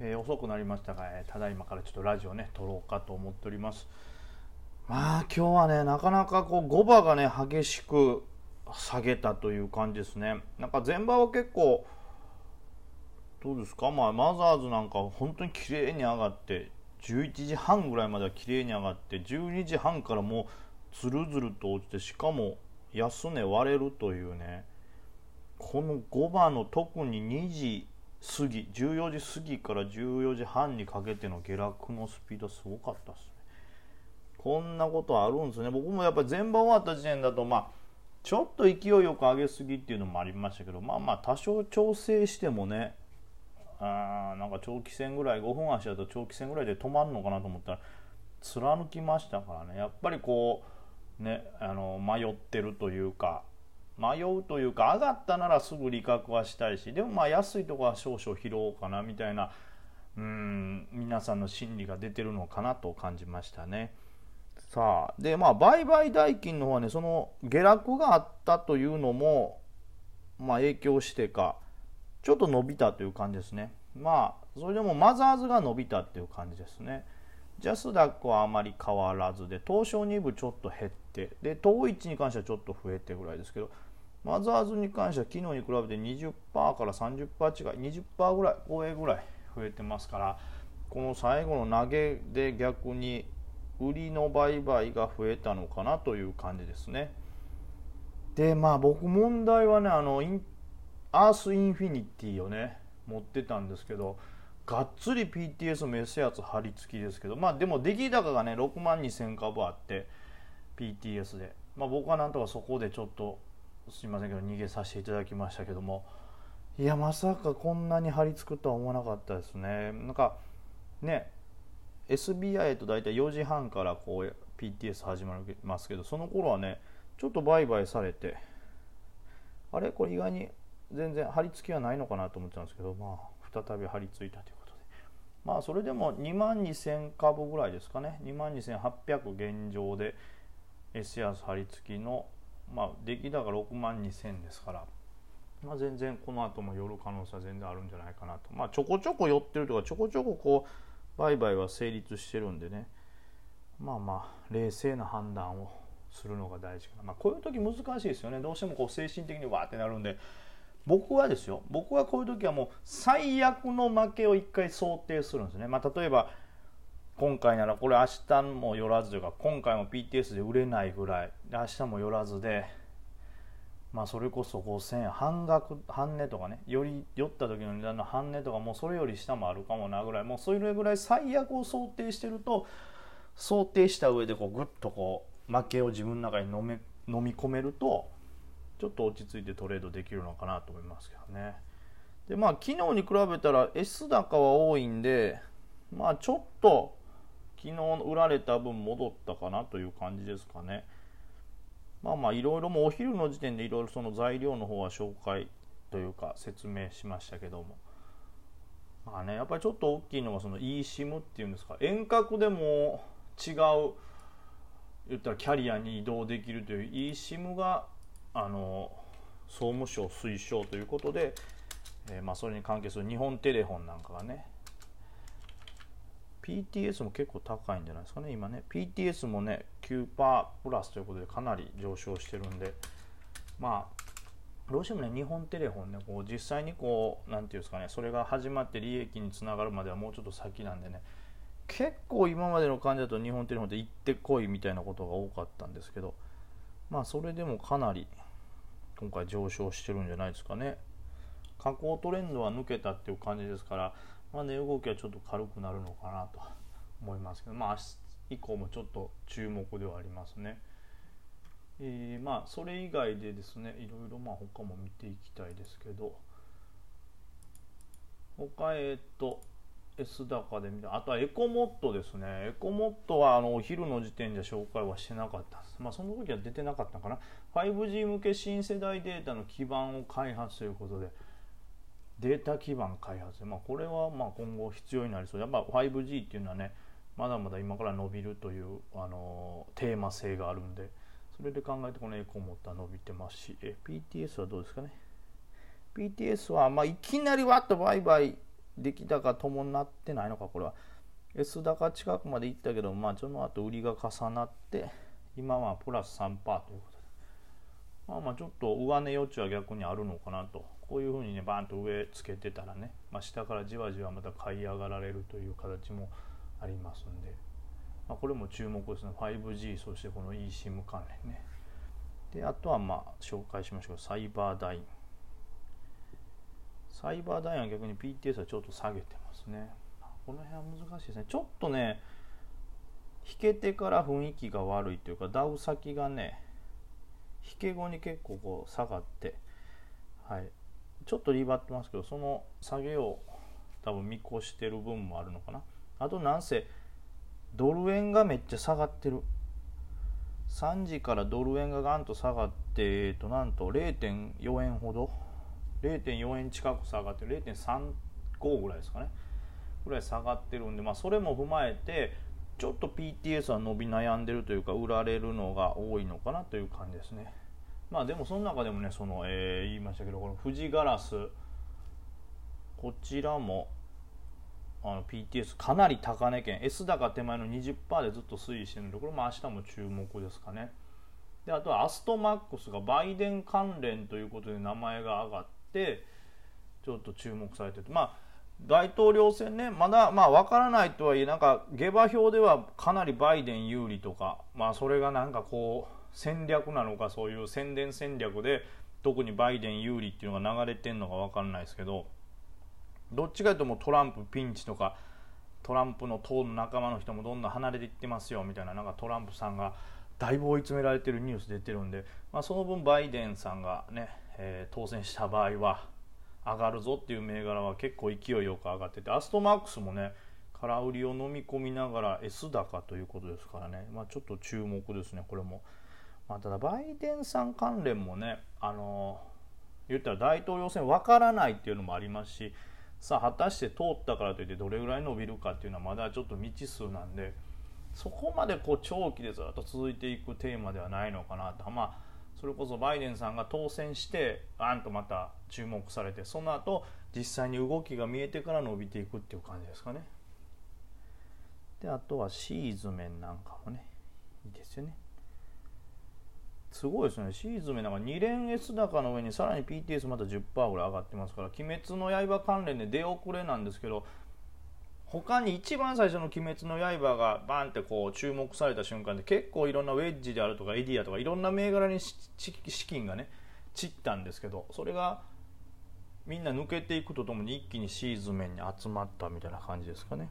えー、遅くなりましたが、えー、ただいまからちょっとラジオね撮ろうかと思っております。まあ今日はねなかなかこう5場がね激しく下げたという感じですね。なんか前場は結構どうですか？まあマザーズなんか本当に綺麗に上がって11時半ぐらいまでは綺麗に上がって12時半からもうずるずると落ちてしかも安値割れるというねこの5番の特に2時過ぎ14時過ぎから14時半にかけての下落のスピードすごかったですね。こんなことあるんですね。僕もやっぱり全場終わった時点だとまあちょっと勢いよく上げすぎっていうのもありましたけどまあまあ多少調整してもねあーなんか長期戦ぐらい5分足だと長期戦ぐらいで止まるのかなと思ったら貫きましたからね。やっぱりこうねあの迷ってるというか迷うというか上がったならすぐ利確はしたいしでもまあ安いとこは少々拾おうかなみたいなうん皆さんの心理が出てるのかなと感じましたね。さあでまあ売買代金の方はねその下落があったというのもまあ影響してかちょっと伸びたという感じですね。まあそれでもマザーズが伸びたっていう感じですね。ジャスダックはあまり変わらずで東証2部ちょっと減ってで東一に関してはちょっと増えてぐらいですけどマザーズに関しては昨日に比べて20%から30%違い20%ぐらい超えぐらい増えてますからこの最後の投げで逆に売りの売買が増えたのかなという感じですね。でまあ僕問題はねあのアースインフィニティをね持ってたんですけどがっつり PTS メスやつ張り付きですけどまあでも出来高がね6万2000株あって PTS で、まあ、僕はなんとかそこでちょっとすいませんけど逃げさせていただきましたけども。いやまさかこんなに張り付くとは思わなかったですね。なんかね SBI と大体4時半からこう PTS 始まりますけどその頃はねちょっと売買されてあれ？これ意外に全然張り付きはないのかなと思ってたんですけどまあ再び張り付いたということで。まあそれでも2万2000株ぐらいですかね。2万2800現状で S 安張り付きのまあ、出来高6万2000ですから、まあ、全然この後も寄る可能性は全然あるんじゃないかなと、まあ、ちょこちょこ寄ってるとかちょこちょここう売買は成立してるんでね。まあまあ冷静な判断をするのが大事かな、まあ、こういう時難しいですよね。どうしてもこう精神的にわーってなるんで。僕はですよ。僕はこういう時はもう最悪の負けを1回想定するんですね、まあ、例えば今回ならこれ明日も寄らずというか今回も PTS で売れないぐらい明日も寄らずでまあそれこそ5000円半額半値とかねより寄った時の値段の半値とかもうそれより下もあるかもなぐらいもうそれぐらい最悪を想定してると想定した上でこうグッとこう負けを自分の中に飲め飲み込めるとちょっと落ち着いてトレードできるのかなと思いますけどねでまあ昨日に比べたら S 高は多いんでまあちょっと昨日売られた分戻ったかなという感じですかね。まあまあいろいろもお昼の時点でいろいろその材料の方は紹介というか説明しましたけどもまあねやっぱりちょっと大きいのがその eSIM っていうんですか遠隔でも違う言ったらキャリアに移動できるという eSIM があの総務省推奨ということで、えー、まあそれに関係する日本テレフォンなんかがね PTS も結構高いんじゃないですかね、今ね。PTS もね、9%プラスということでかなり上昇してるんで、まあ、どうしてもね、日本テレフォンね、こう実際にこう、なんていうんですかね、それが始まって利益につながるまではもうちょっと先なんでね、結構今までの感じだと日本テレフォンって行ってこいみたいなことが多かったんですけど、まあ、それでもかなり今回上昇してるんじゃないですかね。下降トレンドは抜けたっていう感じですから、まあ、値、動きはちょっと軽くなるのかなと思いますけど、まあ、明日以降もちょっと注目ではありますね。えー、まあそれ以外でですねいろいろまあ他も見ていきたいですけど他えっ、と S 高で見たあとはエコモットですね。エコモットはあのお昼の時点で紹介はしてなかったです。まあその時は出てなかったかな。5G 向け新世代データの基盤を開発ということでデータ基盤開発、まあ、これはまあ今後必要になりそう。やっぱ 5G っていうのはねまだまだ今から伸びるというあのテーマ性があるんでそれで考えてこのエコモッター伸びてますし。え PTS はどうですかね？PTS はまあいきなりわっと売買出来高伴ってないのかこれは。S 高近くまでいったけどまあその後売りが重なって今はプラス3%ということで。まあまあちょっと上値余地は逆にあるのかなと。こういうふうにねバーンと上つけてたらね、まあ、下からじわじわまた買い上がられるという形もありますんで、まあ、これも注目ですね。5G そしてこの eSIM 関連ね。であとはまあ紹介しましょう。サイバーダイン。サイバーダインは逆に PTS はちょっと下げてますね。この辺は難しいですね。ちょっとね引けてから雰囲気が悪いというかダウ先がね引け後に結構こう下がってはい。ちょっとリバってますけどその下げを多分見越してる分もあるのかな。あとなんせドル円がめっちゃ下がってる。3時からドル円がガンと下がって、えっと、なんと0.4円ほど。0.4円近く下がってる0.35ぐらいですかね。ぐらい下がってるんで、まあ、それも踏まえてちょっと PTS は伸び悩んでるというか売られるのが多いのかなという感じですね。まあでもその中でもねその、えー、言いましたけどこの富士ガラス。こちらもあの PTS かなり高値圏。S 高手前の20%でずっと推移してるのでこれも明日も注目ですかね。であとはアストマックスがバイデン関連ということで名前が上がってちょっと注目されてて。まあ大統領選ねまだまあ分からないとはいえなんか下馬評ではかなりバイデン有利とかまあそれがなんかこう戦略なのかそういう宣伝戦略で特にバイデン有利っていうのが流れてんのか分かんないですけどどっちかというともうトランプピンチとかトランプの党の仲間の人もどんどん離れていってますよみたいななんかトランプさんがだいぶ追い詰められてるニュース出てるんで、まあ、その分バイデンさんがね、えー、当選した場合は上がるぞっていう銘柄は結構勢いよく上がっててアストマックスもね空売りを飲み込みながら S 高ということですからね、まあ、ちょっと注目ですねこれも、まあ、ただバイデンさん関連もねあの、言ったら大統領選わからないっていうのもありますしさあ果たして通ったからといってどれぐらい伸びるかっていうのはまだちょっと未知数なんでそこまでこう長期でずっと続いていくテーマではないのかなと。まあそれこそバイデンさんが当選してバンとまた注目されてその後実際に動きが見えてから伸びていくっていう感じですかね。であとはシーズメンなんかもねいいですよね。すごいですね。シーズン目なんか2連 S 高の上にさらに PTS また10%ぐらい上がってますから、鬼滅の刃関連で出遅れなんですけど、他に一番最初の「鬼滅の刃」がバンってこう注目された瞬間で結構いろんなウェッジであるとかエディアとかいろんな銘柄に資金がね散ったんですけどそれがみんな抜けていくとともに一気にシーズン面に集まったみたいな感じですかね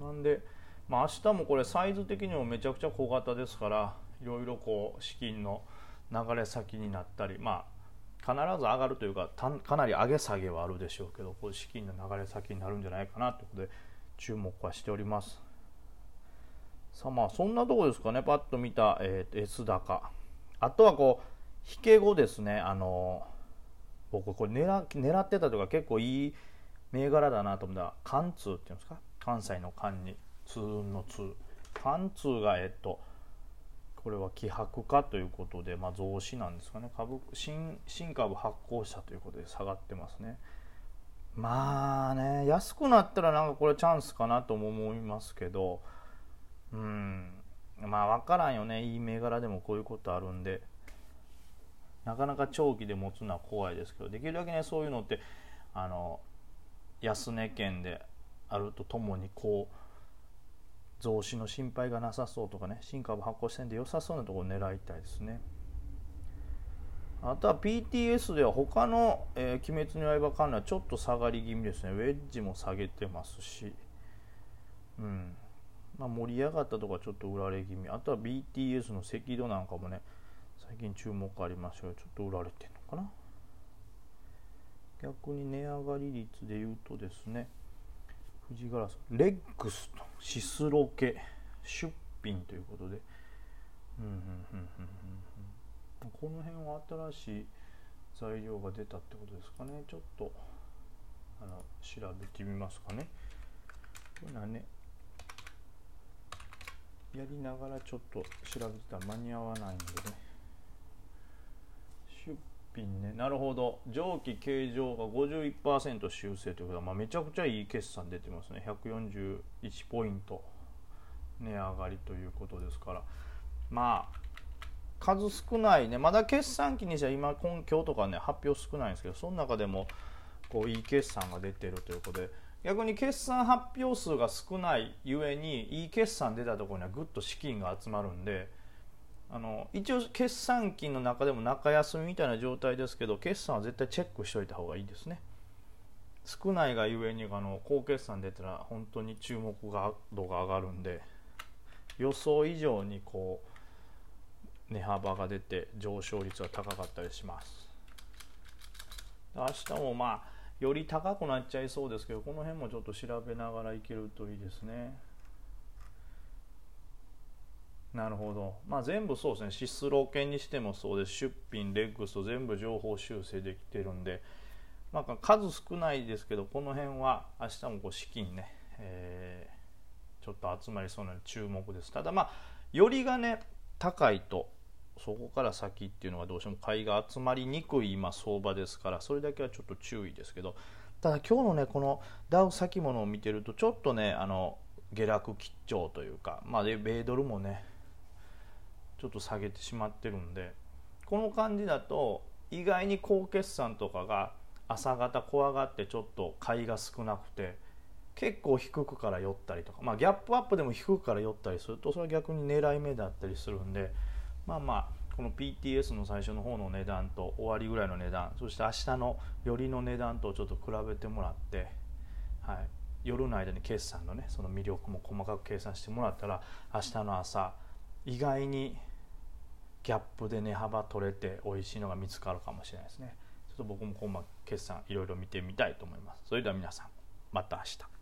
なんで、まあ、明日もこれサイズ的にもめちゃくちゃ小型ですからいろいろこう資金の流れ先になったりまあ必ず上がるというかかなり上げ下げはあるでしょうけどこう資金の流れ先になるんじゃないかなということで注目はしております。さあまあそんなとこですかねパッと見た、えー、S 高。あとはこう引け後ですねあの僕これ狙狙ってたとか結構いい銘柄だなと思ったら貫通っていうんですか？関西の関に通の通。貫通がえっとこれは希薄化ということで、まあ、増資なんですかね。株新新株発行したということで下がってますね。まあね安くなったらなんかこれチャンスかなとも思いますけどうん。まあ分からんよね。いい銘柄でもこういうことあるんで。なかなか長期で持つのは怖いですけどできるだけねそういうのってあの安値圏であるとともにこう増資の心配がなさそうとかね新株発行してんで良さそうなところを狙いたいですね。あとは PTS では他の、えー、鬼滅の刃関連はちょっと下がり気味ですね。ウェッジも下げてますし。うん。まあ、盛り上がったとかちょっと売られ気味。あとは BTS の赤道なんかもね最近注目ありましたがちょっと売られてるのかな。逆に値上がり率で言うとですね富士ガラスレッグスとシスロケ出品ということで。この辺は新しい材料が出たってことですかね。ちょっとあの調べてみますかね。これねやりながらちょっと調べてたら間に合わないんでね。品ね。なるほど。上記計上が51%修正ということは、まあ、めちゃくちゃいい決算出てますね。141ポイント。値上がりということですから。まあ数少ないね。まだ決算期にじゃ今今今日とかね発表少ないんですけどその中でもこういい決算が出てるということで。逆に決算発表数が少ないゆえにいい決算出たところにはぐっと資金が集まるんであの一応決算期の中でも中休みみたいな状態ですけど決算は絶対チェックしておいた方がいいですね。少ないがゆえにあの高決算出たら本当に注目が度が上がるんで予想以上にこう値幅が出て上昇率が高かったりします。明日もまあより高くなっちゃいそうですけどこの辺もちょっと調べながらいけるといいですね。なるほど、まあ、全部そうですね、シスロー券にしてもそうです、出品、レッグスと全部情報修正できてるんで、まあ、数少ないですけど、この辺は明日もこう資金ね、えー、ちょっと集まりそうなので注目です。ただ、まあ、よりがね、高いと、そこから先っていうのはどうしても買いが集まりにくい今相場ですから、それだけはちょっと注意ですけど、ただ今日のね、このダウ先物を見てると、ちょっとね、あの下落吉兆というか、まあ、米ドルもね、ちょっと下げてしまってるんでこの感じだと意外に高決算とかが朝方怖がってちょっと買いが少なくて結構低くから寄ったりとか、まあ、ギャップアップでも低くから寄ったりするとそれは逆に狙い目だったりするんでまあまあこの PTS の最初の方の値段と終わりぐらいの値段そして明日の寄りの値段とちょっと比べてもらって、はい、夜の間に決算のねその魅力も細かく計算してもらったら明日の朝意外にギャップで値幅取れて美味しいのが見つかるかもしれないですね。ちょっと僕も今晩決算いろいろ見てみたいと思います。それでは皆さんまた明日。